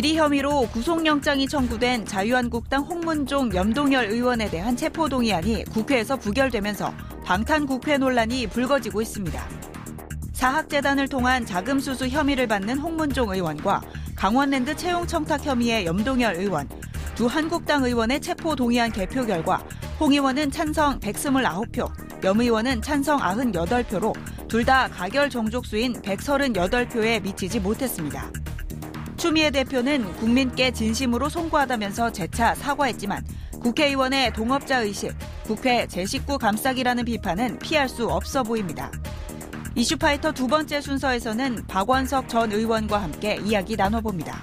비리 혐의로 구속영장이 청구된 자유한국당 홍문종 염동열 의원에 대한 체포동의안이 국회에서 부결되면서 방탄국회 논란이 불거지고 있습니다. 사학재단을 통한 자금 수수 혐의를 받는 홍문종 의원과 강원랜드 채용 청탁 혐의의 염동열 의원, 두 한국당 의원의 체포 동의안 개표 결과 홍 의원은 찬성 129표, 염 의원은 찬성 98표로 둘 다 가결 정족수인 138표에 미치지 못했습니다. 추미애 대표는 국민께 진심으로 송구하다면서 재차 사과했지만 국회의원의 동업자 의식, 국회 제 식구 감싸기라는 비판은 피할 수 없어 보입니다. 이슈파이터 두 번째 순서에서는 박원석 전 의원과 함께 이야기 나눠봅니다.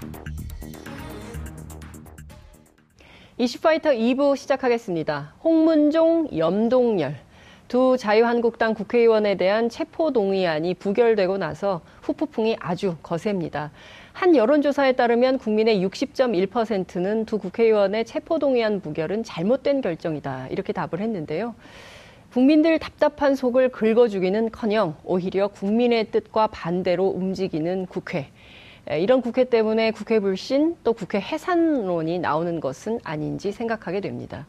이슈파이터 2부 시작하겠습니다. 홍문종, 염동열. 두 자유한국당 국회의원에 대한 체포동의안이 부결되고 나서 후폭풍이 아주 거셉니다. 한 여론조사에 따르면 국민의 60.1%는 두 국회의원의 체포동의안 부결은 잘못된 결정이다. 이렇게 답을 했는데요. 국민들 답답한 속을 긁어주기는 커녕 오히려 국민의 뜻과 반대로 움직이는 국회. 이런 국회 때문에 국회 불신 또 국회 해산론이 나오는 것은 아닌지 생각하게 됩니다.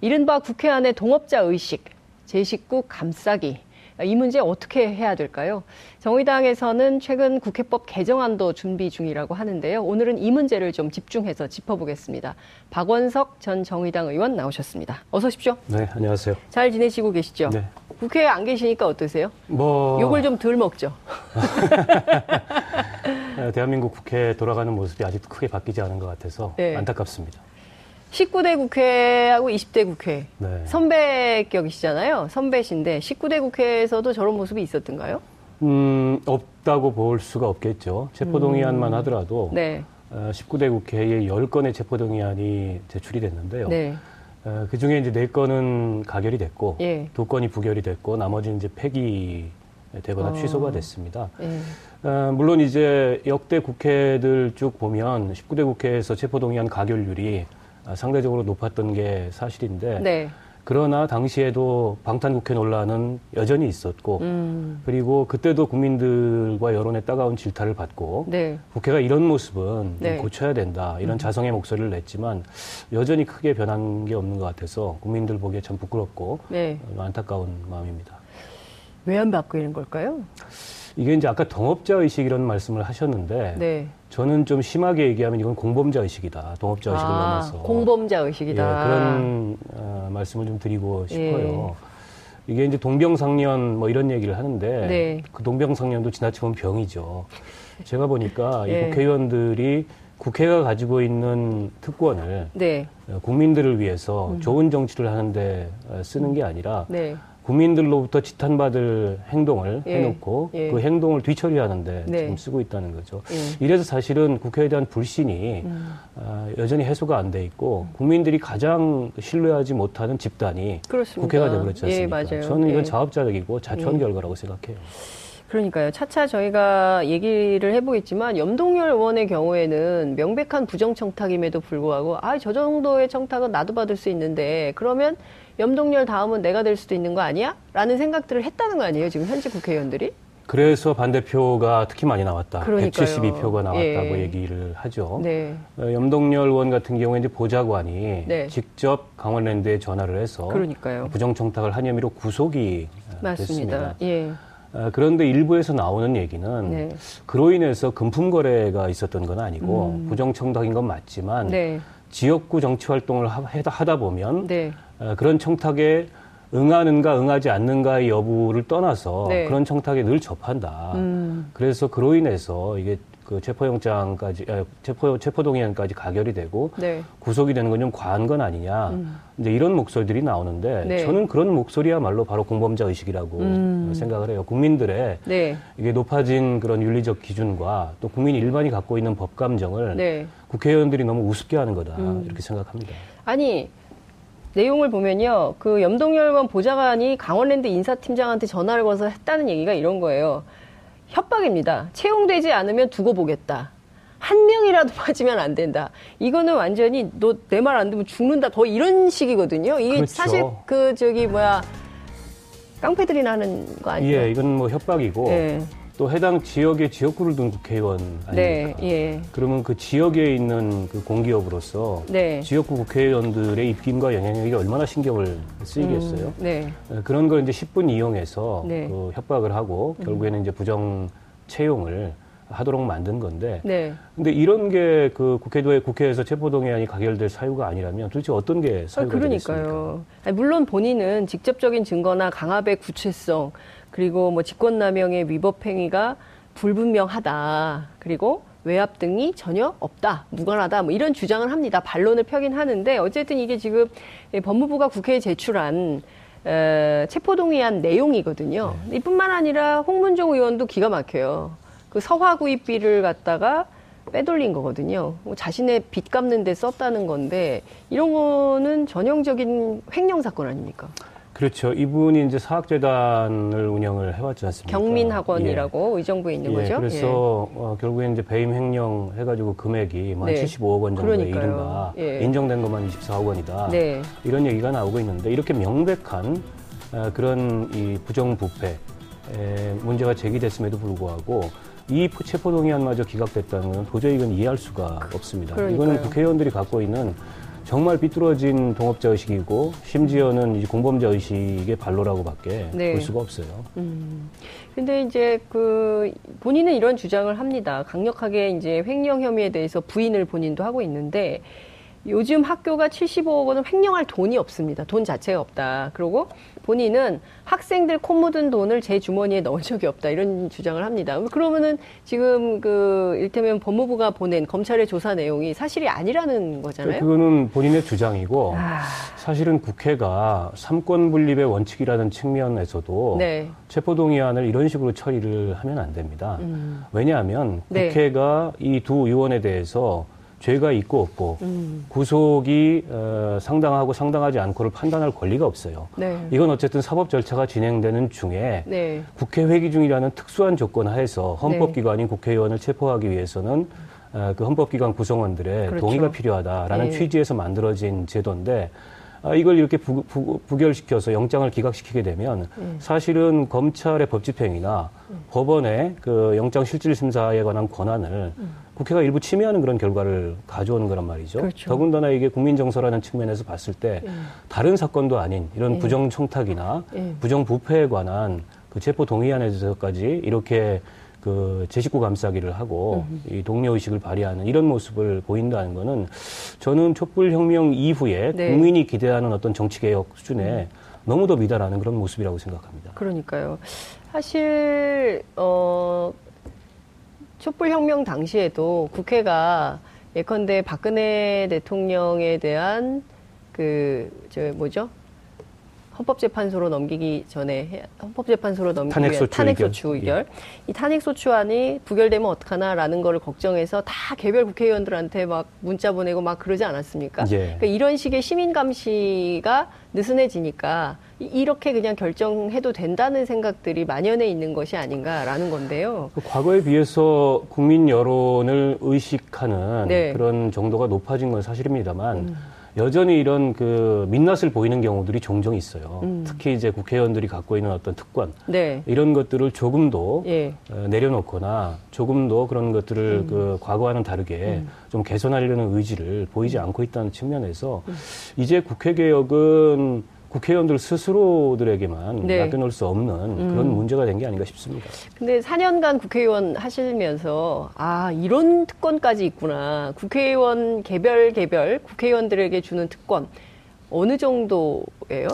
이른바 국회 안의 동업자 의식, 제 식구 감싸기, 이 문제 어떻게 해야 될까요? 정의당에서는 최근 국회법 개정안도 준비 중이라고 하는데요. 오늘은 이 문제를 좀 집중해서 짚어보겠습니다. 박원석 전 정의당 의원 나오셨습니다. 어서 오십시오. 네, 안녕하세요. 잘 지내시고 계시죠? 네. 국회에 안 계시니까 어떠세요? 뭐 욕을 좀 덜 먹죠. 대한민국 국회 돌아가는 모습이 아직도 크게 바뀌지 않은 것 같아서 네. 안타깝습니다. 19대 국회하고 20대 국회 네. 선배격이시잖아요. 선배신데 19대 국회에서도 저런 모습이 있었던가요? 음, 없다고 볼 수가 없겠죠. 체포동의안만 음. 하더라도 네. 19대 어, 국회에 10건의 체포동의안이 제출이 됐는데요. 네. 어, 그 중에 이제 4건은 가결이 됐고, 예. 2건이 부결이 됐고, 나머지는 이제 폐기 되거나 어. 취소가 됐습니다. 예. 어, 물론 이제 역대 국회들 쭉 보면 19대 국회에서 체포동의안 가결률이 아, 상대적으로 높았던 게 사실인데 네. 그러나 당시에도 방탄국회 논란은 여전히 있었고 음. 그리고 그때도 국민들과 여론의 따가운 질타를 받고 네. 국회가 이런 모습은 네. 고쳐야 된다 이런 음. 자성의 목소리를 냈지만 여전히 크게 변한 게 없는 것 같아서 국민들 보기에 참 부끄럽고 네. 안타까운 마음입니다. 왜 안 바뀌는 걸까요? 이게 이제 아까 동업자 의식이라는 말씀을 하셨는데 네. 저는 좀 심하게 얘기하면 이건 공범자 의식이다. 동업자 의식을 아, 넘어서 공범자 의식이다. 예, 그런 어, 말씀을 좀 드리고 싶어요. 예. 이게 이제 동병상련 뭐 이런 얘기를 하는데 네. 그 동병상련도 지나치 보면 병이죠. 제가 보니까 예. 이 국회의원들이 국회가 가지고 있는 특권을 네. 어, 국민들을 위해서 음. 좋은 정치를 하는데 어, 쓰는 게 아니라 네. 국민들로부터 지탄받을 행동을 예. 해놓고 예. 그 행동을 뒤처리하는데 네. 지금 쓰고 있다는 거죠. 예. 이래서 사실은 국회에 대한 불신이 음. 어, 여전히 해소가 안 돼 있고 국민들이 가장 신뢰하지 못하는 집단이 그렇습니다. 국회가 되버렸지 예, 않습니까? 예, 저는 이건 자업자득이고 자초한 예. 결과라고 생각해요. 그러니까요. 차차 저희가 얘기를 해보겠지만 염동열 의원의 경우에는 명백한 부정청탁임에도 불구하고 아 저 정도의 청탁은 나도 받을 수 있는데 그러면 염동열 다음은 내가 될 수도 있는 거 아니야? 라는 생각들을 했다는 거 아니에요, 지금 현직 국회의원들이? 그래서 반대표가 특히 많이 나왔다. 그러니까요. 172표가 나왔다고 예. 얘기를 하죠. 네. 어, 염동열 의원 같은 경우에 이제 보좌관이 네. 직접 강원랜드에 전화를 해서 그러니까요. 부정청탁을 한 혐의로 구속이 어, 맞습니다. 됐습니다. 예. 어, 그런데 일부에서 나오는 얘기는 네. 그로 인해서 금품 거래가 있었던 건 아니고 음. 부정청탁인 건 맞지만 네. 지역구 정치 활동을 하다 보면 네. 어, 그런 청탁에 응하는가 응하지 않는가의 여부를 떠나서 네. 그런 청탁에 늘 접한다. 음. 그래서 그로 인해서 이게 그 체포영장까지 아, 체포 체포동의안까지 가결이 되고 네. 구속이 되는 건 좀 과한 건 아니냐. 음. 이제 이런 목소리들이 나오는데 네. 저는 그런 목소리야말로 바로 공범자 의식이라고 음. 생각을 해요. 국민들의 네. 이게 높아진 그런 윤리적 기준과 또 국민 일반이 갖고 있는 법 감정을 네. 국회의원들이 너무 우습게 하는 거다 음. 이렇게 생각합니다. 아니 내용을 보면요. 그 염동열 의원 보좌관이 강원랜드 인사팀장한테 전화를 걸어서 했다는 얘기가 이런 거예요. 협박입니다. 채용되지 않으면 두고 보겠다. 한 명이라도 빠지면 안 된다. 이거는 완전히 너 내 말 안 듣면 죽는다. 더 이런 식이거든요. 이게 그렇죠. 사실 그 저기 뭐야 깡패들이 나는 거 아니에요? 예, 이건 뭐 협박이고 예. 또 해당 지역의 지역구를 둔 국회의원 아닙니까? 네, 예. 그러면 그 지역에 있는 그 공기업으로서 네. 지역구 국회의원들의 입김과 영향력이 얼마나 신경을 쓰이겠어요? 음, 네. 어, 그런 걸 이제 10분 이용해서 네. 그 협박을 하고 결국에는 이제 부정 채용을 하도록 만든 건데. 네. 근데 이런 게 그 국회도에 국회에서 체포동의안이 가결될 사유가 아니라면 도대체 어떤 게 사유가 아, 그러니까요. 아니, 물론 본인은 직접적인 증거나 강압의 구체성 그리고 뭐 직권남용의 위법 행위가 불분명하다. 그리고 외압 등이 전혀 없다, 무관하다, 뭐 이런 주장을 합니다. 반론을 펴긴 하는데 어쨌든 이게 지금 법무부가 국회에 제출한 에, 체포동의안 내용이거든요. 네. 이뿐만 아니라 홍문종 의원도 기가 막혀요. 그 서화구입비를 갖다가 빼돌린 거거든요. 뭐 자신의 빚 갚는 데 썼다는 건데 이런 거는 전형적인 횡령 사건 아닙니까? 그렇죠. 이분이 이제 사학재단을 운영을 해왔지 않습니까? 경민학원이라고 예. 의정부에 있는 예. 거죠. 그래서 예. 어, 결국에 이제 배임 횡령 해가지고 금액이 뭐 네. 75억 원 정도의 이른바 예. 인정된 것만 24억 원이다. 네. 이런 얘기가 나오고 있는데 이렇게 명백한 어, 그런 이 부정부패 에, 문제가 제기됐음에도 불구하고 이 체포동의안마저 기각됐다는 건 도저히 이건 이해할 수가 없습니다. 그러니까요. 이거는 국회의원들이 갖고 있는 정말 삐뚤어진 동업자 의식이고 심지어는 이제 공범자 의식의 발로라고밖에 네. 볼 수가 없어요. 음. 근데 이제 그 본인은 이런 주장을 합니다. 강력하게 이제 횡령 혐의에 대해서 부인을 본인도 하고 있는데 요즘 학교가 75억 원은 횡령할 돈이 없습니다. 돈 자체가 없다. 그리고 본인은 학생들 코 묻은 돈을 제 주머니에 넣은 적이 없다. 이런 주장을 합니다. 그러면은 지금 그 일테면 법무부가 보낸 검찰의 조사 내용이 사실이 아니라는 거잖아요. 그거는 본인의 주장이고 아... 사실은 국회가 삼권 분립의 원칙이라는 측면에서도 네. 체포동의안을 이런 식으로 처리를 하면 안 됩니다. 음. 왜냐하면 네. 국회가 이두 의원에 대해서 죄가 있고 없고 음. 구속이 어, 상당하고 상당하지 않고를 판단할 권리가 없어요. 네. 이건 어쨌든 사법 절차가 진행되는 중에 네. 국회 회기 중이라는 특수한 조건 하에서 헌법기관인 네. 국회의원을 체포하기 위해서는 어, 그 헌법기관 구성원들의 그렇죠. 동의가 필요하다라는 네. 취지에서 만들어진 제도인데 아, 이걸 이렇게 부, 부, 부결시켜서 영장을 기각시키게 되면 음. 사실은 검찰의 법 집행이나 음. 법원의 그 영장 실질 심사에 관한 권한을 음. 국회가 일부 침해하는 그런 결과를 가져오는 거란 말이죠. 그렇죠. 더군다나 이게 국민 정서라는 측면에서 봤을 때 예. 다른 사건도 아닌 이런 예. 부정 청탁이나 예. 부정 부패에 관한 그 체포 동의안에 대해서까지 이렇게 그제 식구 감싸기를 하고 음. 이 동료 의식을 발휘하는 이런 모습을 보인다는 거는 저는 촛불 혁명 이후에 네. 국민이 기대하는 어떤 정치 개혁 수준에 음. 너무도 미달하는 그런 모습이라고 생각합니다. 그러니까요. 사실 어 촛불 혁명 당시에도 국회가 예컨대 박근혜 대통령에 대한 그 저 뭐죠? 헌법재판소로 넘기기 전에 헌법재판소로 넘기기 탄핵소추, 탄핵소추 의결, 의결. 예. 이 탄핵소추안이 부결되면 어떡하나라는 거를 걱정해서 다 개별 국회의원들한테 막 문자 보내고 막 그러지 않았습니까? 예. 그러니까 이런 식의 시민 감시가 느슨해지니까 이렇게 그냥 결정해도 된다는 생각들이 만연해 있는 것이 아닌가라는 건데요. 그 과거에 비해서 국민 여론을 의식하는 네. 그런 정도가 높아진 건 사실입니다만. 음. 여전히 이런 그 민낯을 보이는 경우들이 종종 있어요. 음. 특히 이제 국회의원들이 갖고 있는 어떤 특권 네. 이런 것들을 조금 더 예. 어, 내려놓거나 조금 더 그런 것들을 음. 그 과거와는 다르게 음. 좀 개선하려는 의지를 보이지 않고 있다는 측면에서 음. 이제 국회 개혁은 국회의원들 스스로들에게만 네. 맡겨놓을 수 없는 음. 그런 문제가 된 게 아닌가 싶습니다. 근데 4년간 국회의원 하시면서 아 이런 특권까지 있구나. 국회의원 개별 개별 국회의원들에게 주는 특권 어느 정도예요?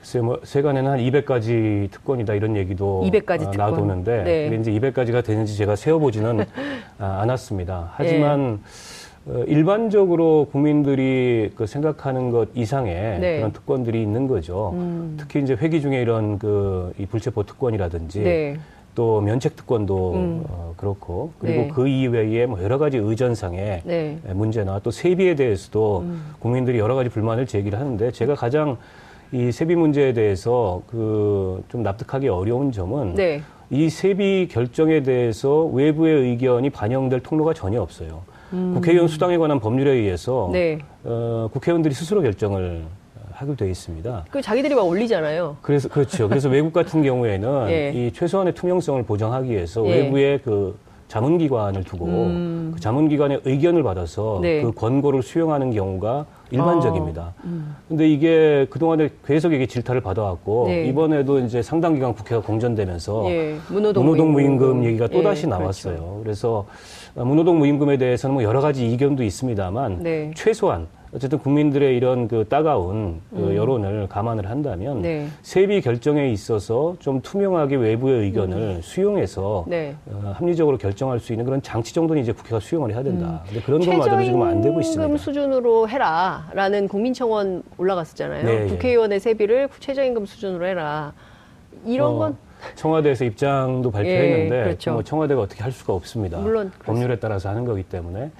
글쎄 뭐 세간에는 한 200가지 특권이다 이런 얘기도 200가지 아, 나도는데 네. 이제 200가지가 되는지 제가 세어보지는 아, 않았습니다. 하지만 네. 어, 일반적으로 국민들이 그 생각하는 것 이상의 네. 그런 특권들이 있는 거죠. 음. 특히 이제 회기 중에 이런 그 이 불체포 특권이라든지 네. 또 면책 특권도 음. 어, 그렇고 그리고 네. 그 이외에 뭐 여러 가지 의전상의 네. 문제나 또 세비에 대해서도 음. 국민들이 여러 가지 불만을 제기를 하는데 제가 가장 이 세비 문제에 대해서 그 좀 납득하기 어려운 점은 네. 이 세비 결정에 대해서 외부의 의견이 반영될 통로가 전혀 없어요. 음. 국회의원 수당에 관한 법률에 의해서 네. 어, 국회의원들이 스스로 결정을 하기로 되어 있습니다. 그 자기들이 막 올리잖아요. 그래서 그렇죠. 그래서 외국 같은 경우에는 예. 이 최소한의 투명성을 보장하기 위해서 예. 외부의 그 자문기관을 두고 음. 그 자문기관의 의견을 받아서 네. 그 권고를 수용하는 경우가 일반적입니다. 아. 음. 근데 이게 그동안에 계속 이게 질타를 받아왔고 네. 이번에도 이제 상당 기간 국회가 공전되면서 예. 문호동, 문호동 무임금, 무임금 얘기가 또 다시 예. 나왔어요. 그렇죠. 그래서 문호동 무임금에 대해서는 뭐 여러 가지 이견도 있습니다만 네. 최소한 어쨌든 국민들의 이런 그 따가운 그 음. 여론을 감안을 한다면 네. 세비 결정에 있어서 좀 투명하게 외부의 의견을 음. 수용해서 네. 어, 합리적으로 결정할 수 있는 그런 장치 정도는 이제 국회가 수용을 해야 된다. 음. 근데 그런 것마저도 지금 안 되고 있습니다. 최저임금 수준으로 해라라는 국민청원 올라갔었잖아요. 네, 예. 국회의원의 세비를 최저임금 수준으로 해라. 이런 어. 건 청와대에서 입장도 발표했는데 예, 그렇죠. 뭐 청와대가 어떻게 할 수가 없습니다. 물론 법률에 따라서 하는 거기 때문에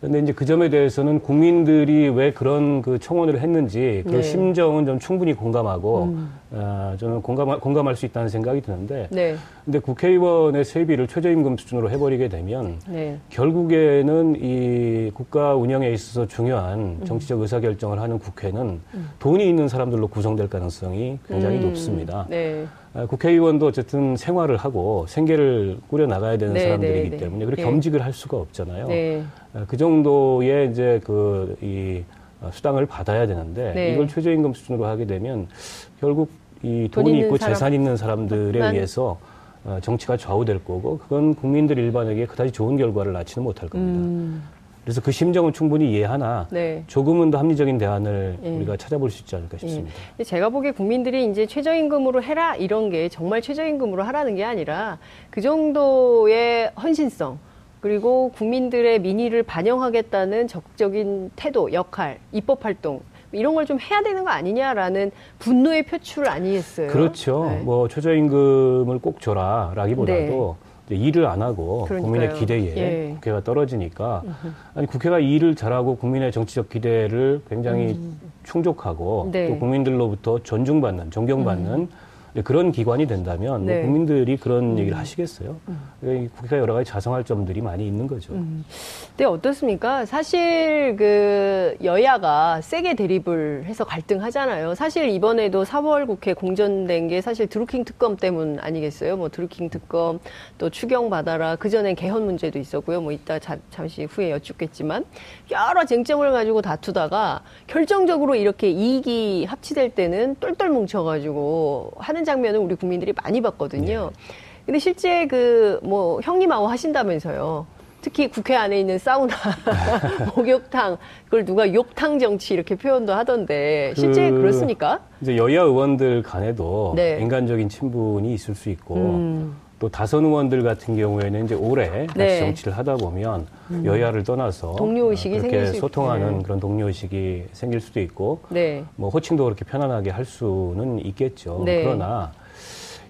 근데 이제 그 점에 대해서는 국민들이 왜 그런 그 청원을 했는지 그 네. 심정은 좀 충분히 공감하고 음. 어, 저는 공감 공감할 수 있다는 생각이 드는데 네. 근데 국회의원의 세비를 최저임금 수준으로 해버리게 되면 네. 결국에는 이 국가 운영에 있어서 중요한 음. 정치적 의사결정을 하는 국회는 음. 돈이 있는 사람들로 구성될 가능성이 굉장히 음. 높습니다. 네. 아, 국회의원도 어쨌든 생활을 하고 생계를 꾸려 나가야 되는 네, 사람들이기 네, 네. 때문에 그렇게 네. 겸직을 할 수가 없잖아요. 네. 아, 그 정도의 이제 그이 어, 수당을 받아야 되는데 네. 이걸 최저임금 수준으로 하게 되면 결국 이 돈이 있고 사람. 재산 있는 사람들에 만... 의해서 어, 정치가 좌우될 거고 그건 국민들 일반에게 그다지 좋은 결과를 낳지는 못할 겁니다. 음. 그래서 그 심정은 충분히 이해하나 네. 조금은 더 합리적인 대안을 네. 우리가 찾아볼 수 있지 않을까 싶습니다. 네. 제가 보기에 국민들이 이제 최저임금으로 해라 이런 게 정말 최저임금으로 하라는 게 아니라 그 정도의 헌신성 그리고 국민들의 민의를 반영하겠다는 적극적인 태도, 역할, 입법 활동 이런 걸 좀 해야 되는 거 아니냐라는 분노의 표출 아니겠어요? 그렇죠. 네. 뭐 최저임금을 꼭 줘라라기보다도 네. 일을 안 하고 그러니까요. 국민의 기대에 예. 국회가 떨어지니까 아니 국회가 일을 잘하고 국민의 정치적 기대를 굉장히 음. 충족하고 네. 또 국민들로부터 존중받는 존경받는 음. 그런 기관이 된다면 뭐 네. 뭐 국민들이 그런 음. 얘기를 하시겠어요? 음. 국회가 여러 가지 자성할 점들이 많이 있는 거죠. 음. 네, 어떻습니까? 사실 그 여야가 세게 대립을 해서 갈등하잖아요. 사실 이번에도 4월 국회 공전된 게 사실 드루킹 특검 때문 아니겠어요? 뭐 드루킹 특검 또 추경 받아라 그 전에 개헌 문제도 있었고요. 뭐 이따 자, 잠시 후에 여쭙겠지만 여러 쟁점을 가지고 다투다가 결정적으로 이렇게 이익이 합치될 때는 똘똘 뭉쳐가지고 하는 하는 장면을 우리 국민들이 많이 봤거든요. 네. 근데 실제 그 뭐 형님하고 하신다면서요. 특히 국회 안에 있는 사우나, 목욕탕, 그걸 누가 욕탕 정치 이렇게 표현도 하던데 실제 그, 그렇습니까? 이제 여야 의원들 간에도 네. 인간적인 친분이 있을 수 있고 음. 또 다선 의원들 같은 경우에는 이제 오래 같이 네. 정치를 하다 보면 음. 여야를 떠나서 동료 의식이 그렇게 소통하는 네. 그런 동료 의식이 생길 수도 있고 네. 뭐 호칭도 그렇게 편안하게 할 수는 있겠죠. 네. 그러나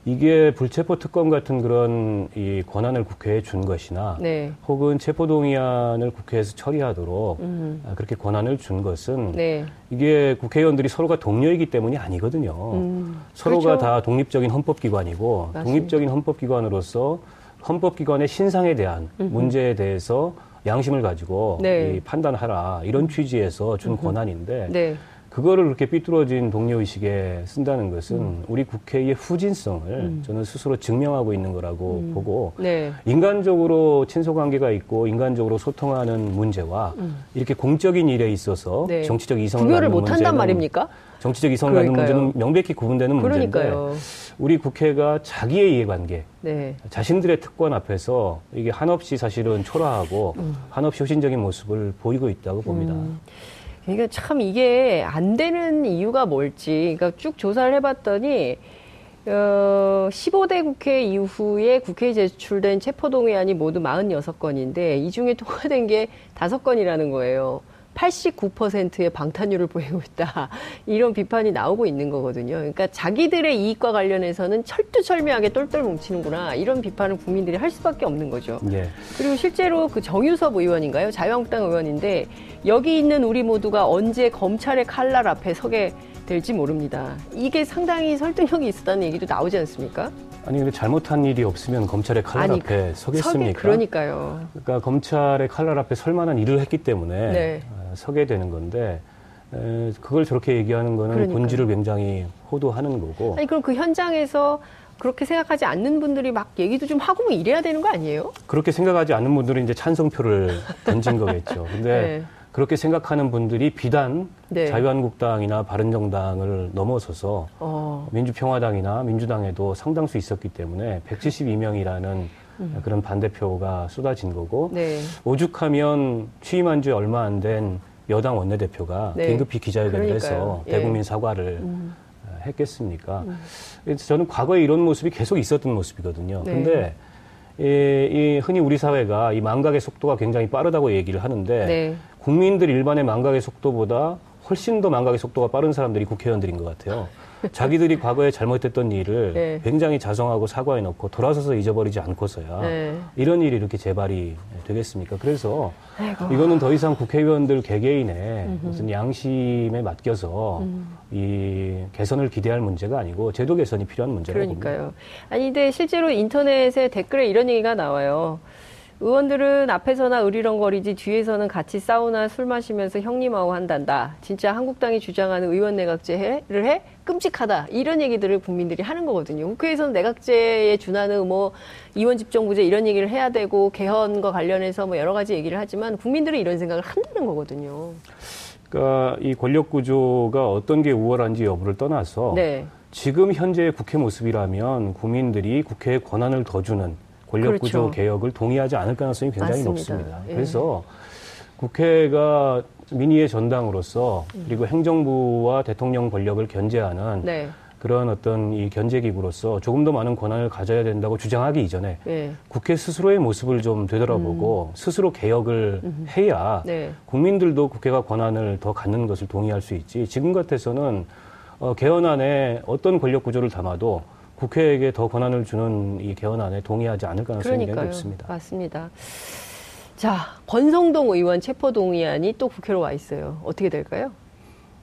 이게 불체포 특검 같은 그런 이 권한을 국회에 준 것이나 네. 혹은 체포 동의안을 국회에서 처리하도록 음. 그렇게 권한을 준 것은 네. 이게 국회의원들이 서로가 동료이기 때문이 아니거든요. 음. 서로가 그렇죠. 다 독립적인 헌법기관이고 맞습니다. 독립적인 헌법기관으로서 헌법기관의 신상에 대한 음 문제에 대해서 양심을 가지고 네. 판단하라 이런 취지에서 준 권한인데 네. 그거를 그렇게 삐뚤어진 동료의식에 쓴다는 것은 음. 우리 국회의 후진성을 음. 저는 스스로 증명하고 있는 거라고 음. 보고 네. 인간적으로 친소관계가 있고 인간적으로 소통하는 문제와 음. 이렇게 공적인 일에 있어서 네. 정치적 이성을 구별을 못한단 말입니까? 정치적 이성을 갖는 문제는 명백히 구분되는 그러니까요. 문제인데 우리 국회가 자기의 이해관계, 네. 자신들의 특권 앞에서 이게 한없이 사실은 초라하고 음. 한없이 효신적인 모습을 보이고 있다고 봅니다. 음. 그러니까 참 이게 안 되는 이유가 뭘지, 그러니까 쭉 조사를 해봤더니, 어, 15대 국회 이후에 국회에 제출된 체포동의안이 모두 46건인데, 이 중에 통과된 게 5건이라는 거예요. 89%의 방탄율을 보이고 있다. 이런 비판이 나오고 있는 거거든요. 그러니까 자기들의 이익과 관련해서는 철두철미하게 똘똘 뭉치는구나. 이런 비판을 국민들이 할 수밖에 없는 거죠. 네. 그리고 실제로 그 정유섭 의원인가요? 자유한국당 의원인데 여기 있는 우리 모두가 언제 검찰의 칼날 앞에 서게 될지 모릅니다. 이게 상당히 설득력이 있었다는 얘기도 나오지 않습니까? 아니 근데 잘못한 일이 없으면 검찰의 칼날 아니, 앞에 서겠습니까? 서게, 그러니까요. 그러니까 검찰의 칼날 앞에 설 만한 일을 했기 때문에 네. 서게 되는 건데 에, 그걸 저렇게 얘기하는 거는 그러니까요. 본질을 굉장히 호도하는 거고. 아니 그럼 그 현장에서 그렇게 생각하지 않는 분들이 막 얘기도 좀 하고 뭐 이래야 되는 거 아니에요? 그렇게 생각하지 않는 분들은 이제 찬성표를 던진 거겠죠. 근데 네. 그렇게 생각하는 분들이 비단 네. 자유한국당이나 바른정당을 넘어서서 어. 민주평화당이나 민주당에도 상당수 있었기 때문에 172명이라는 음. 그런 반대표가 쏟아진 거고 네. 오죽하면 취임한 지 얼마 안 된 여당 원내대표가 네. 긴급히 기자회견을 그러니까요. 해서 예. 대국민 사과를 음. 했겠습니까? 음. 그래서 저는 과거에 이런 모습이 계속 있었던 모습이거든요. 네. 근데 이, 이 흔히 우리 사회가 이 망각의 속도가 굉장히 빠르다고 얘기를 하는데 네. 국민들 일반의 망각의 속도보다 훨씬 더 망각의 속도가 빠른 사람들이 국회의원들인 것 같아요. 자기들이 과거에 잘못했던 일을 네. 굉장히 자성하고 사과해 놓고 돌아서서 잊어버리지 않고서야 네. 이런 일이 이렇게 재발이 되겠습니까? 그래서 아이고. 이거는 더 이상 국회의원들 개개인의 음흠. 무슨 양심에 맡겨서 음. 이 개선을 기대할 문제가 아니고 제도 개선이 필요한 문제라고 그러니까요. 봅니다. 아니 근데 실제로 인터넷에 댓글에 이런 얘기가 나와요. 의원들은 앞에서나 으리렁거리지 뒤에서는 같이 사우나 술 마시면서 형님하고 한단다. 진짜 한국당이 주장하는 의원 내각제를 해? 끔찍하다. 이런 얘기들을 국민들이 하는 거거든요. 국회에서는 내각제에 준하는 뭐 이원 집정부제 이런 얘기를 해야 되고 개헌과 관련해서 뭐 여러 가지 얘기를 하지만 국민들은 이런 생각을 한다는 거거든요. 그러니까 이 권력 구조가 어떤 게 우월한지 여부를 떠나서 네. 지금 현재의 국회 모습이라면 국민들이 국회에 권한을 더 주는 권력구조 그렇죠. 개혁을 동의하지 않을 가능성이 굉장히 맞습니다. 높습니다. 예. 그래서 국회가 민의의 전당으로서 음. 그리고 행정부와 대통령 권력을 견제하는 네. 그런 어떤 이 견제기구로서 조금 더 많은 권한을 가져야 된다고 주장하기 이전에 네. 국회 스스로의 모습을 좀 되돌아보고 음. 스스로 개혁을 음. 해야 네. 국민들도 국회가 권한을 더 갖는 것을 동의할 수 있지 지금 같아서는 어, 개헌안에 어떤 권력 구조를 담아도 국회에게 더 권한을 주는 이 개헌안에 동의하지 않을 가능성이 굉장히 높습니다. 맞습니다. 자, 권성동 의원 체포 동의안이 또 국회로 와 있어요. 어떻게 될까요?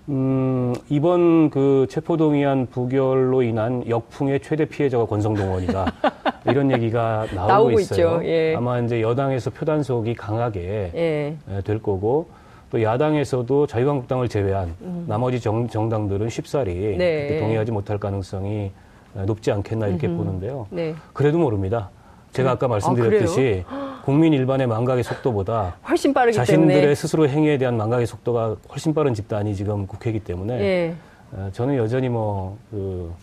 음, 이번 그 체포 동의안 부결로 인한 역풍의 최대 피해자가 권성동 의원이다. 이런 얘기가 나오고, 나오고 있어요. 예. 아마 이제 여당에서 표단속이 강하게 예. 될 거고 또 야당에서도 자유한국당을 제외한 음. 나머지 정, 정당들은 쉽사리 네. 동의하지 못할 가능성이 높지 않겠나 이렇게 음흠. 보는데요. 네. 그래도 모릅니다. 제가 아까 말씀드렸듯이 아, 국민 일반의 망각의 속도보다 훨씬 빠르기 자신들의 때문에. 스스로 행위에 대한 망각의 속도가 훨씬 빠른 집단이 지금 국회이기 때문에 예. 어, 저는 여전히 뭐 그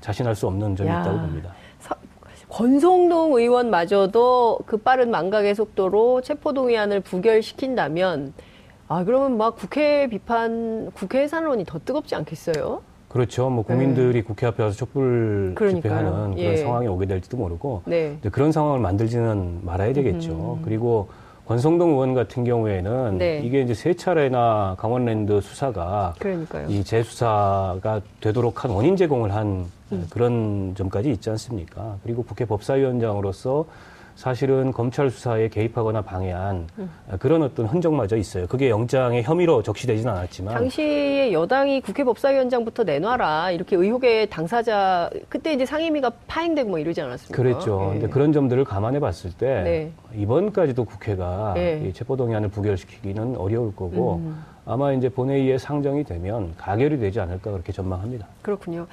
자신할 수 없는 점이 야. 있다고 봅니다. 서, 권성동 의원마저도 그 빠른 망각의 속도로 체포동의안을 부결시킨다면 아 그러면 막 국회 비판 국회 해산론이 더 뜨겁지 않겠어요? 그렇죠. 뭐 국민들이 네. 국회 앞에 와서 촛불 그러니까요. 집회하는 그런 예. 상황이 오게 될지도 모르고 네. 그런 상황을 만들지는 말아야 되겠죠. 음. 그리고 권성동 의원 같은 경우에는 네. 이게 이제 세 차례나 강원랜드 수사가 그러니까요. 이 재수사가 되도록 한 원인 제공을 한 음. 그런 점까지 있지 않습니까? 그리고 국회 법사위원장으로서 사실은 검찰 수사에 개입하거나 방해한 음. 그런 어떤 흔적마저 있어요. 그게 영장의 혐의로 적시되지는 않았지만 당시에 여당이 국회 법사위원장부터 내놔라 이렇게 의혹의 당사자 그때 이제 상임위가 파행되고 뭐 이러지 않았습니까? 그랬죠. 네. 근데 그런 점들을 감안해 봤을 때 네. 이번까지도 국회가 네. 체포동의안을 부결시키기는 어려울 거고 음. 아마 이제 본회의에 상정이 되면 가결이 되지 않을까 그렇게 전망합니다. 그렇군요.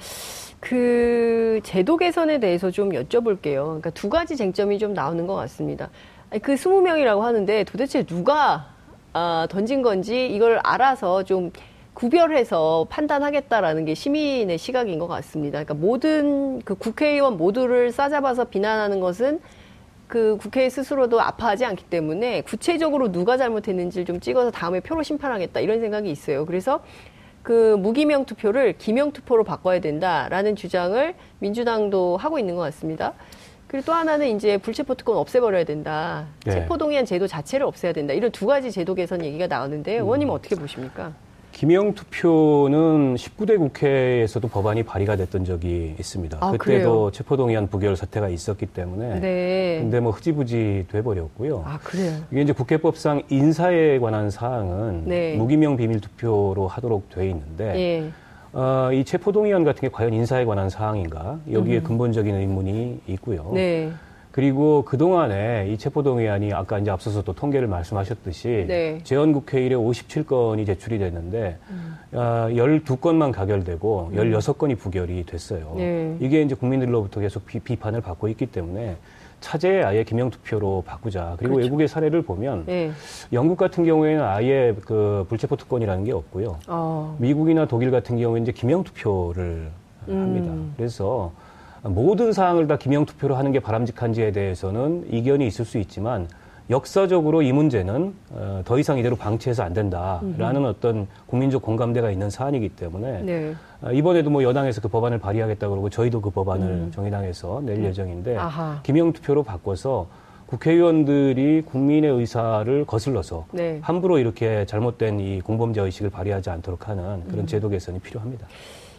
그 제도 개선에 대해서 좀 여쭤볼게요. 그러니까 두 가지 쟁점이 좀 나오는 것 같습니다. 그 20명이라고 하는데 도대체 누가 아, 던진 건지 이걸 알아서 좀 구별해서 판단하겠다라는 게 시민의 시각인 것 같습니다. 그러니까 모든 그 국회의원 모두를 싸잡아서 비난하는 것은 그 국회 스스로도 아파하지 않기 때문에 구체적으로 누가 잘못했는지를 좀 찍어서 다음에 표로 심판하겠다 이런 생각이 있어요. 그래서 그 무기명 투표를 기명 투표로 바꿔야 된다라는 주장을 민주당도 하고 있는 것 같습니다. 그리고 또 하나는 이제 불체포 특권 없애버려야 된다. 네. 체포동의안 제도 자체를 없애야 된다. 이런 두 가지 제도 개선 얘기가 나오는데 음. 의원님 은 어떻게 보십니까? 기명 투표는 19대 국회에서도 법안이 발의가 됐던 적이 있습니다. 아, 그때도 그래요? 체포동의안 부결 사태가 있었기 때문에. 네. 근데 뭐 흐지부지 돼버렸고요. 아, 그래요? 이게 이제 국회법상 인사에 관한 사항은 네. 무기명 비밀 투표로 하도록 돼 있는데. 예. 어, 이 체포동의안 같은 게 과연 인사에 관한 사항인가? 여기에 음. 근본적인 의문이 있고요. 네. 그리고 그동안에 이 체포동의안이 아까 이제 앞서서 또 통계를 말씀하셨듯이 네. 재헌국회일에 57건이 제출이 됐는데 음. 아, 12건만 가결되고 음. 16건이 부결이 됐어요. 네. 이게 이제 국민들로부터 계속 비, 판을 받고 있기 때문에 차제에 아예 기명 투표로 바꾸자. 그리고 그렇죠. 외국의 사례를 보면 네. 영국 같은 경우에는 아예 그 불체포 특권이라는 게 없고요. 어. 미국이나 독일 같은 경우에 이제 기명 투표를 음. 합니다. 그래서 모든 사항을 다 기명 투표로 하는 게 바람직한지에 대해서는 이견이 있을 수 있지만 역사적으로 이 문제는 어, 더 이상 이대로 방치해서 안 된다라는 음. 어떤 국민적 공감대가 있는 사안이기 때문에 네. 어, 이번에도 뭐 여당에서 그 법안을 발의하겠다 그러고 저희도 그 법안을 음. 정의당에서 낼 음. 예정인데 아하. 기명 투표로 바꿔서 국회의원들이 국민의 의사를 거슬러서 네. 함부로 이렇게 잘못된 이 공범죄 의식을 발휘하지 않도록 하는 그런 음. 제도 개선이 필요합니다.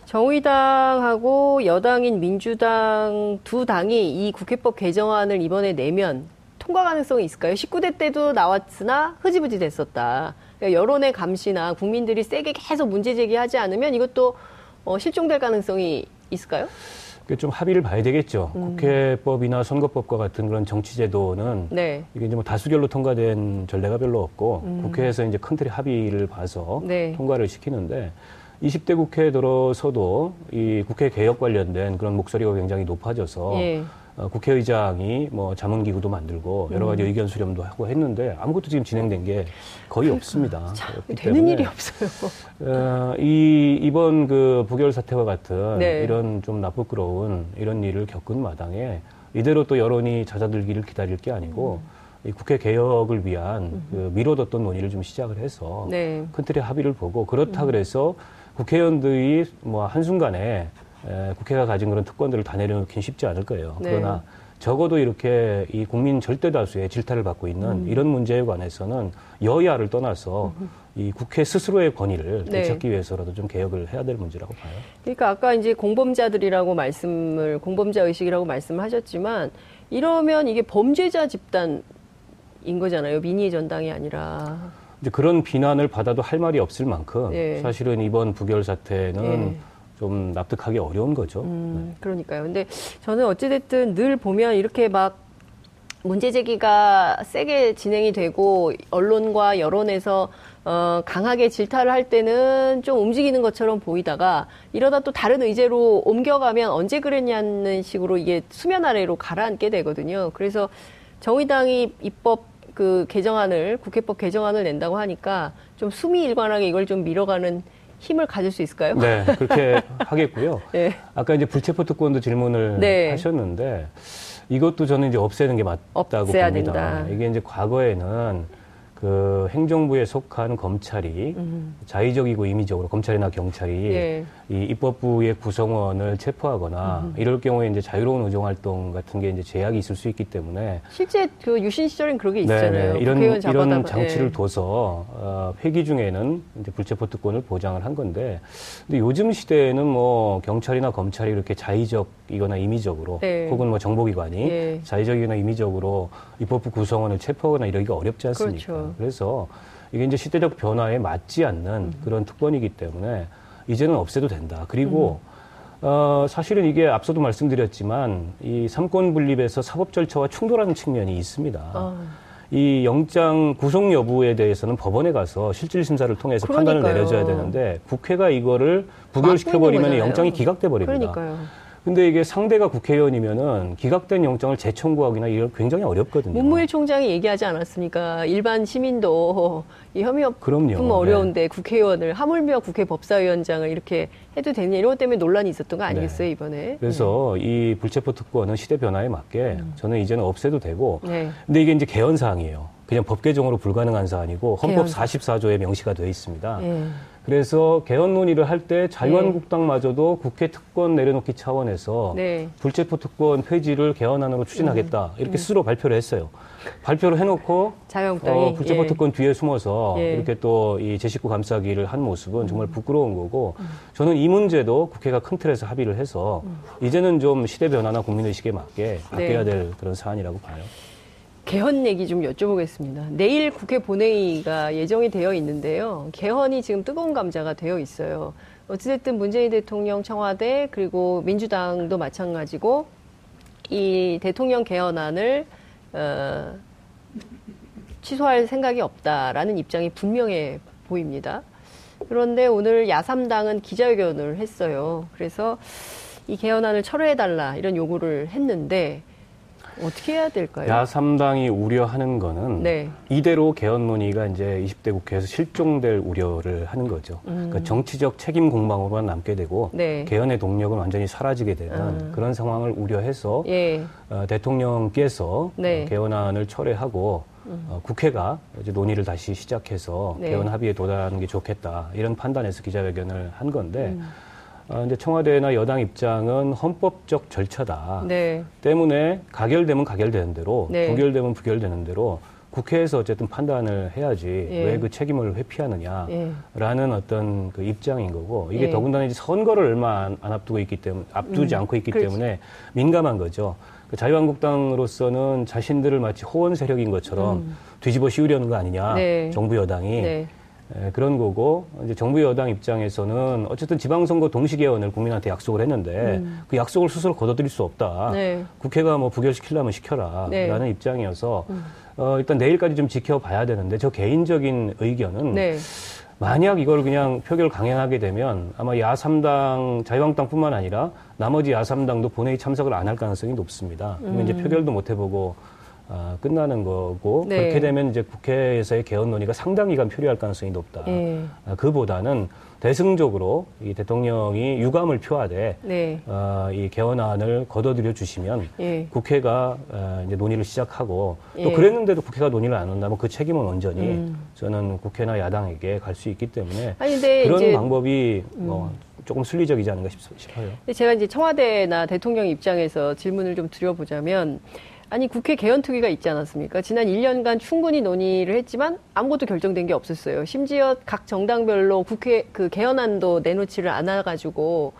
정의당하고 여당인 민주당 두 당이 이 국회법 개정안을 이번에 내면 통과 가능성이 있을까요? 19대 때도 나왔으나 흐지부지 됐었다. 그러니까 여론의 감시나 국민들이 세게 계속 문제 제기하지 않으면 이것도 어, 실종될 가능성이 있을까요? 좀 합의를 봐야 되겠죠. 음. 국회법이나 선거법과 같은 그런 정치제도는 네. 이게 이제 뭐 다수결로 통과된 전례가 별로 없고 음. 국회에서 이제 큰 틀의 합의를 봐서 네. 통과를 시키는데 20대 국회에 들어서도 이 국회 개혁 관련된 그런 목소리가 굉장히 높아져서 예. 어, 국회의장이 뭐 자문기구도 만들고 여러 가지 음. 의견 수렴도 하고 했는데 아무것도 지금 진행된 게 거의 그러니까, 없습니다. 되는 일이 없어요. 어, 이 이번 그 부결 사태와 같은 네. 이런 좀 나쁘끄러운 이런 일을 겪은 마당에 이대로 또 여론이 잦아들기를 기다릴 게 아니고 음. 이 국회 개혁을 위한 음. 그 미뤄뒀던 논의를 좀 시작을 해서 네. 큰 틀의 합의를 보고 그렇다 음. 그래서 국회의원들이 뭐 한순간에 에, 국회가 가진 그런 특권들을 다 내려놓기는 쉽지 않을 거예요. 네. 그러나 적어도 이렇게 이 국민 절대 다수의 질타를 받고 있는 음. 이런 문제에 관해서는 여야를 떠나서 음. 이 국회 스스로의 권위를 네. 되찾기 위해서라도 좀 개혁을 해야 될 문제라고 봐요. 그러니까 아까 이제 공범자들이라고 말씀을 공범자 의식이라고 말씀하셨지만 이러면 이게 범죄자 집단인 거잖아요. 민의 전당이 아니라. 이제 그런 비난을 받아도 할 말이 없을 만큼 네. 사실은 이번 부결 사태는 네. 좀 납득하기 어려운 거죠. 음, 네. 그러니까요. 근데 저는 어찌됐든 늘 보면 이렇게 막 문제 제기가 세게 진행이 되고 언론과 여론에서 어, 강하게 질타를 할 때는 좀 움직이는 것처럼 보이다가 이러다 또 다른 의제로 옮겨가면 언제 그랬냐는 식으로 이게 수면 아래로 가라앉게 되거든요. 그래서 정의당이 입법 그 개정안을 국회법 개정안을 낸다고 하니까 좀 숨이 일관하게 이걸 좀 밀어가는 힘을 가질 수 있을까요? 네, 그렇게 하겠고요. 네. 아까 이제 불체포 특권도 질문을 네. 하셨는데 이것도 저는 이제 없애는 게 맞다고 봅니다. 된다. 이게 이제 과거에는 그 행정부에 속한 검찰이 음. 자의적이고 임의적으로 검찰이나 경찰이 예. 이 입법부의 구성원을 체포하거나 음. 이럴 경우에 이제 자유로운 의정 활동 같은 게 이제 제약이 있을 수 있기 때문에 실제 그 유신 시절엔 그런 게 있잖아요. 네, 이런 이런 장치를 예. 둬서 어, 회기 중에는 이제 불체포 특권을 보장을 한 건데 근데 요즘 시대에는 뭐 경찰이나 검찰이 이렇게 자의적이거나 임의적으로 네. 혹은 뭐 정보기관이 예. 자의적이거나 임의적으로 입법부 구성원을 체포하거나 이러기가 어렵지 않습니까? 그렇죠. 그래서 이게 이제 시대적 변화에 맞지 않는 음. 그런 특권이기 때문에 이제는 없애도 된다. 그리고 음. 어, 사실은 이게 앞서도 말씀드렸지만 이 삼권 분립에서 사법 절차와 충돌하는 측면이 있습니다. 어. 이 영장 구속 여부에 대해서는 법원에 가서 실질 심사를 통해서 그러니까요. 판단을 내려줘야 되는데 국회가 이거를 부결시켜 버리면 영장이 기각돼 버립니다. 그러니까요. 근데 이게 상대가 국회의원이면은 기각된 영장을 재청구하기나 이런 굉장히 어렵거든요. 문무일 총장이 얘기하지 않았습니까? 일반 시민도 이 혐의 없음 어려운데 네. 국회의원을 하물며 국회 법사위원장을 이렇게 해도 되냐 이런 것 때문에 논란이 있었던 거 아니겠어요 네. 이번에? 그래서 네. 이 불체포 특권은 시대 변화에 맞게 음. 저는 이제는 없애도 되고. 네. 근데 이게 이제 개헌 사항이에요. 그냥 법 개정으로 불가능한 사안이고 헌법 개헌. 44조에 명시가 되어 있습니다. 네. 그래서 개헌 논의를 할 때 자유한국당마저도 국회 특권 내려놓기 차원에서 네. 불체포 특권 폐지를 개헌안으로 추진하겠다 음. 이렇게 음. 스스로 발표를 했어요. 발표를 해놓고 자유한국당이 어, 불체포 예. 특권 뒤에 숨어서 예. 이렇게 또 이 제 식구 감싸기를 한 모습은 음. 정말 부끄러운 거고 음. 저는 이 문제도 국회가 큰 틀에서 합의를 해서 음. 이제는 좀 시대 변화나 국민 의식에 맞게 바뀌어야 네. 될 그런 사안이라고 봐요. 개헌 얘기 좀 여쭤보겠습니다. 내일 국회 본회의가 예정이 되어 있는데요. 개헌이 지금 뜨거운 감자가 되어 있어요. 어찌됐든 문재인 대통령 청와대 그리고 민주당도 마찬가지고 이 대통령 개헌안을 어, 취소할 생각이 없다라는 입장이 분명해 보입니다. 그런데 오늘 야삼당은 기자회견을 했어요. 그래서 이 개헌안을 철회해달라 이런 요구를 했는데 어떻게 해야 될까요? 야삼당이 우려하는 거는 네. 이대로 개헌 논의가 이제 20대 국회에서 실종될 우려를 하는 거죠. 음. 그러니까 정치적 책임 공방으로만 남게 되고 네. 개헌의 동력은 완전히 사라지게 되는 음. 그런 상황을 우려해서 예. 어, 대통령께서 네. 개헌안을 철회하고 음. 어, 국회가 이제 논의를 다시 시작해서 네. 개헌 합의에 도달하는 게 좋겠다 이런 판단에서 기자회견을 한 건데. 음. 어, 이제 청와대나 여당 입장은 헌법적 절차다. 네. 때문에 가결되면 가결되는 대로, 네. 부결되면 부결되는 대로 국회에서 어쨌든 판단을 해야지 예. 왜그 책임을 회피하느냐라는 예. 어떤 그 입장인 거고 이게 예. 더군다나 이제 선거를 얼마 안, 안 앞두고 있기 때문에 앞두지 음. 않고 있기 그렇지. 때문에 민감한 거죠. 그 자유한국당으로서는 자신들을 마치 호원 세력인 것처럼 음. 뒤집어 씌우려는 거 아니냐 네. 정부 여당이 네. 에, 그런 거고 이제 정부 여당 입장에서는 어쨌든 지방선거 동시 개헌을 국민한테 약속을 했는데 음. 그 약속을 스스로 거둬들일 수 없다. 네. 국회가 뭐 부결시키려면 시켜라라는 네. 입장이어서 음. 어, 일단 내일까지 좀 지켜봐야 되는데 저 개인적인 의견은 네. 만약 이걸 그냥 표결 강행하게 되면 아마 야삼당 자유한국당뿐만 아니라 나머지 야삼당도 본회의 참석을 안 할 가능성이 높습니다. 그러면 음. 이제 표결도 못 해보고 어, 끝나는 거고 네. 그렇게 되면 이제 국회에서의 개헌 논의가 상당 기간 필요할 가능성이 높다. 네. 어, 그보다는 대승적으로 이 대통령이 유감을 표하되 네. 어, 이 개헌안을 거둬들여 주시면 예. 국회가 어, 이제 논의를 시작하고 또 예. 그랬는데도 국회가 논의를 안 한다면 그 책임은 온전히 음. 저는 국회나 야당에게 갈 수 있기 때문에 아니, 그런 방법이 뭐 음. 조금 순리적이지 않은가 싶어요. 제가 이제 청와대나 대통령 입장에서 질문을 좀 드려보자면 아니 국회 개헌특위가 있지 않았습니까? 지난 1년간 충분히 논의를 했지만 아무것도 결정된 게 없었어요. 심지어 각 정당별로 국회 그 개헌안도 내놓지를 않아가지고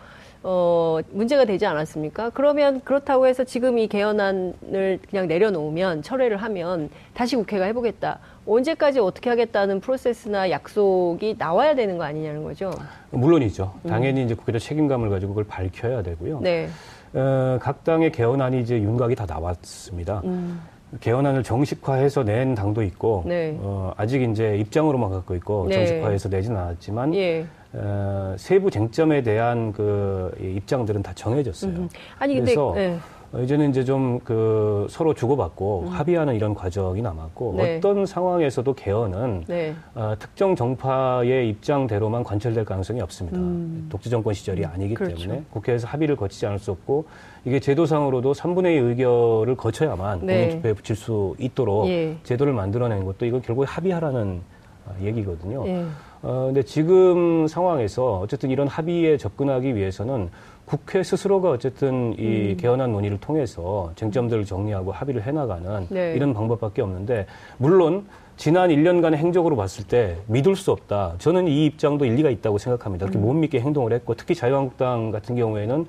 어 문제가 되지 않았습니까? 그러면 그렇다고 해서 지금 이 개헌안을 그냥 내려놓으면 철회를 하면 다시 국회가 해보겠다. 언제까지 어떻게 하겠다는 프로세스나 약속이 나와야 되는 거 아니냐는 거죠. 물론이죠. 당연히 음. 이제 국회도 책임감을 가지고 그걸 밝혀야 되고요. 네. 어, 각 당의 개헌안이 이제 윤곽이 다 나왔습니다. 음. 개헌안을 정식화해서 낸 당도 있고 네. 어, 아직 이제 입장으로만 갖고 있고 네. 정식화해서 내지는 않았지만 예. 어, 세부 쟁점에 대한 그 입장들은 다 정해졌어요. 음. 아니 근데 그래서 네. 어, 이제는 이제 좀 그 서로 주고받고 음. 합의하는 이런 과정이 남았고 네. 어떤 상황에서도 개헌은 네. 어, 특정 정파의 입장대로만 관철될 가능성이 없습니다. 음. 독재 정권 시절이 음. 아니기 그렇죠. 때문에 국회에서 합의를 거치지 않을 수 없고 이게 제도상으로도 3분의 2 의결을 거쳐야만 네. 국민투표에 붙일 수 있도록 예. 제도를 만들어낸 것도 이건 결국 합의하라는 어, 얘기거든요. 예. 어, 근데 지금 상황에서 어쨌든 이런 합의에 접근하기 위해서는 국회 스스로가 어쨌든 이 음. 개헌안 논의를 통해서 쟁점들을 정리하고 합의를 해나가는 네. 이런 방법밖에 없는데 물론 지난 1년간의 행적으로 봤을 때 믿을 수 없다. 저는 이 입장도 일리가 있다고 생각합니다. 그렇게 음. 못 믿게 행동을 했고 특히 자유한국당 같은 경우에는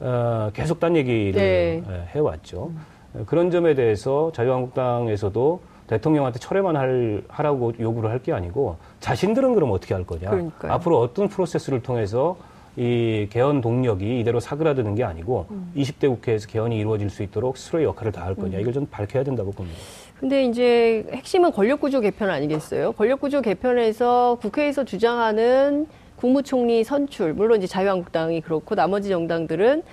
어, 계속 딴 얘기를 네. 예, 해왔죠. 음. 그런 점에 대해서 자유한국당에서도 대통령한테 철회만 할, 하라고 요구를 할 게 아니고 자신들은 그럼 어떻게 할 거냐. 그러니까요. 앞으로 어떤 프로세스를 통해서 이 개헌 동력이 이대로 사그라드는 게 아니고 음. 20대 국회에서 개헌이 이루어질 수 있도록 스스로의 역할을 다할 거냐 음. 이걸 좀 밝혀야 된다고 봅니다. 근데 이제 핵심은 권력구조 개편 아니겠어요? 권력구조 개편에서 국회에서 주장하는 국무총리 선출, 물론 이제 자유한국당이 그렇고 나머지 정당들은 네,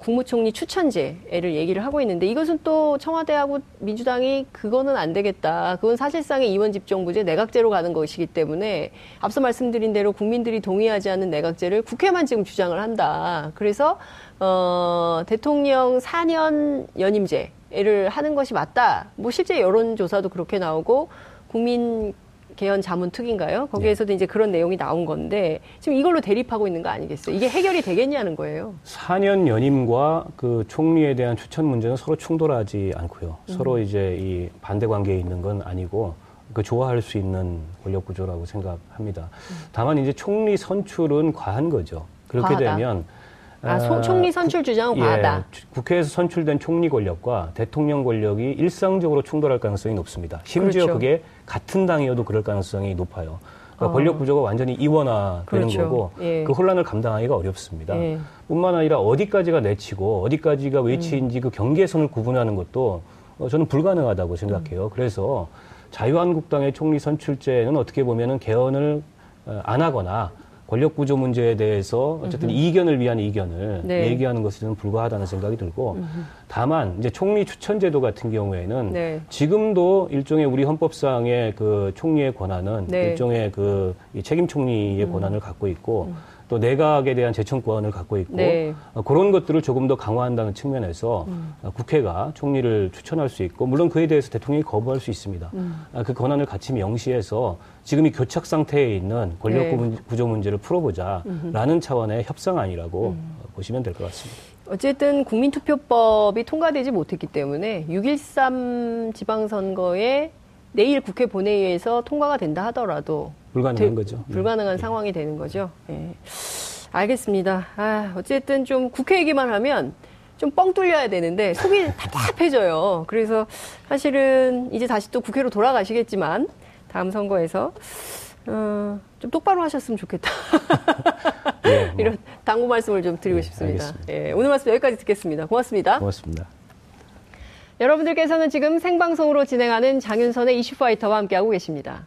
국무총리 추천제를 얘기를 하고 있는데 이것은 또 청와대하고 민주당이 그거는 안 되겠다. 그건 사실상의 이원 집정부제 내각제로 가는 것이기 때문에 앞서 말씀드린 대로 국민들이 동의하지 않는 내각제를 국회만 지금 주장을 한다. 그래서 어, 대통령 4년 연임제를 하는 것이 맞다. 뭐 실제 여론조사도 그렇게 나오고 국민 개헌 자문 특인가요? 거기에서도 네. 이제 그런 내용이 나온 건데 지금 이걸로 대립하고 있는 거 아니겠어요? 이게 해결이 되겠냐는 거예요. 4년 연임과 그 총리에 대한 추천 문제는 서로 충돌하지 않고요. 음. 서로 이제 이 반대 관계에 있는 건 아니고 그 좋아할 수 있는 권력 구조라고 생각합니다. 음. 다만 이제 총리 선출은 과한 거죠. 그렇게 과하다. 되면 아, 소, 총리 선출 주장은 예, 과하다. 국회에서 선출된 총리 권력과 대통령 권력이 일상적으로 충돌할 가능성이 높습니다. 심지어 그렇죠. 그게 같은 당이어도 그럴 가능성이 높아요. 그러니까 어. 권력 구조가 완전히 이원화되는 그렇죠. 거고 예. 그 혼란을 감당하기가 어렵습니다. 예. 뿐만 아니라 어디까지가 내치고 어디까지가 외치인지 음. 그 경계선을 구분하는 것도 어, 저는 불가능하다고 생각해요. 음. 그래서 자유한국당의 총리 선출제는 어떻게 보면은 개헌을 어, 안 하거나 권력 구조 문제에 대해서 어쨌든 음흠. 이견을 위한 이견을 네. 얘기하는 것은 불과하다는 생각이 들고 음흠. 다만 이제 총리 추천 제도 같은 경우에는 네. 지금도 일종의 우리 헌법상의 그 총리의 권한은 네. 일종의 그 책임 총리의 음. 권한을 갖고 있고 음. 또 내각에 대한 재청권을 갖고 있고 네. 어, 그런 것들을 조금 더 강화한다는 측면에서 음. 어, 국회가 총리를 추천할 수 있고 물론 그에 대해서 대통령이 거부할 수 있습니다. 음. 아, 그 권한을 같이 명시해서 지금 이 교착 상태에 있는 권력 네. 구조 문제를 풀어보자라는 차원의 협상안이라고 음. 보시면 될 것 같습니다. 어쨌든 국민투표법이 통과되지 못했기 때문에 6.13 지방선거에 내일 국회 본회의에서 통과가 된다 하더라도 불가능한 되, 거죠. 불가능한 네. 상황이 되는 거죠. 예. 알겠습니다. 아, 어쨌든 좀 국회 얘기만 하면 좀 뻥 뚫려야 되는데 속이 답답해져요. 그래서 사실은 이제 다시 또 국회로 돌아가시겠지만 다음 선거에서 어, 좀 똑바로 하셨으면 좋겠다. 네, 뭐. 이런 당부 말씀을 좀 드리고 네, 싶습니다. 예, 오늘 말씀 여기까지 듣겠습니다. 고맙습니다. 고맙습니다. 여러분들께서는 지금 생방송으로 진행하는 장윤선의 이슈파이터와 함께하고 계십니다.